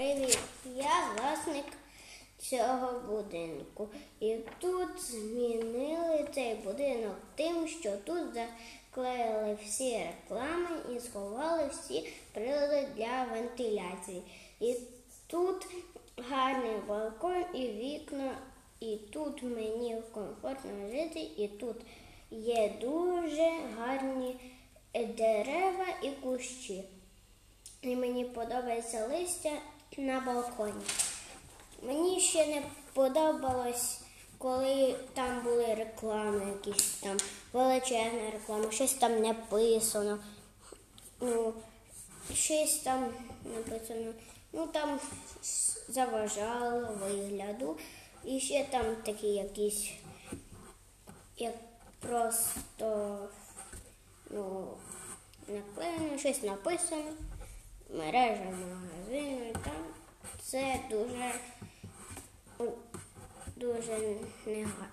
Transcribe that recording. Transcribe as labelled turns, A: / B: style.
A: Привіт, я власник цього будинку. І тут змінили цей будинок тим, що тут заклеїли всі реклами і сховали всі прилади для вентиляції. І тут гарний балкон і вікна, і тут мені комфортно жити, і тут є дуже гарні дерева і кущі. І мені подобається листя на балконі. Мені ще не подобалось, коли там були реклами, якісь там величезна реклама, щось там написано. Ну, щось там написано. Ну там заважало вигляду. І ще там такі якісь, як просто ну, наклеєно, щось написано мережа це дуже, дуже негарно.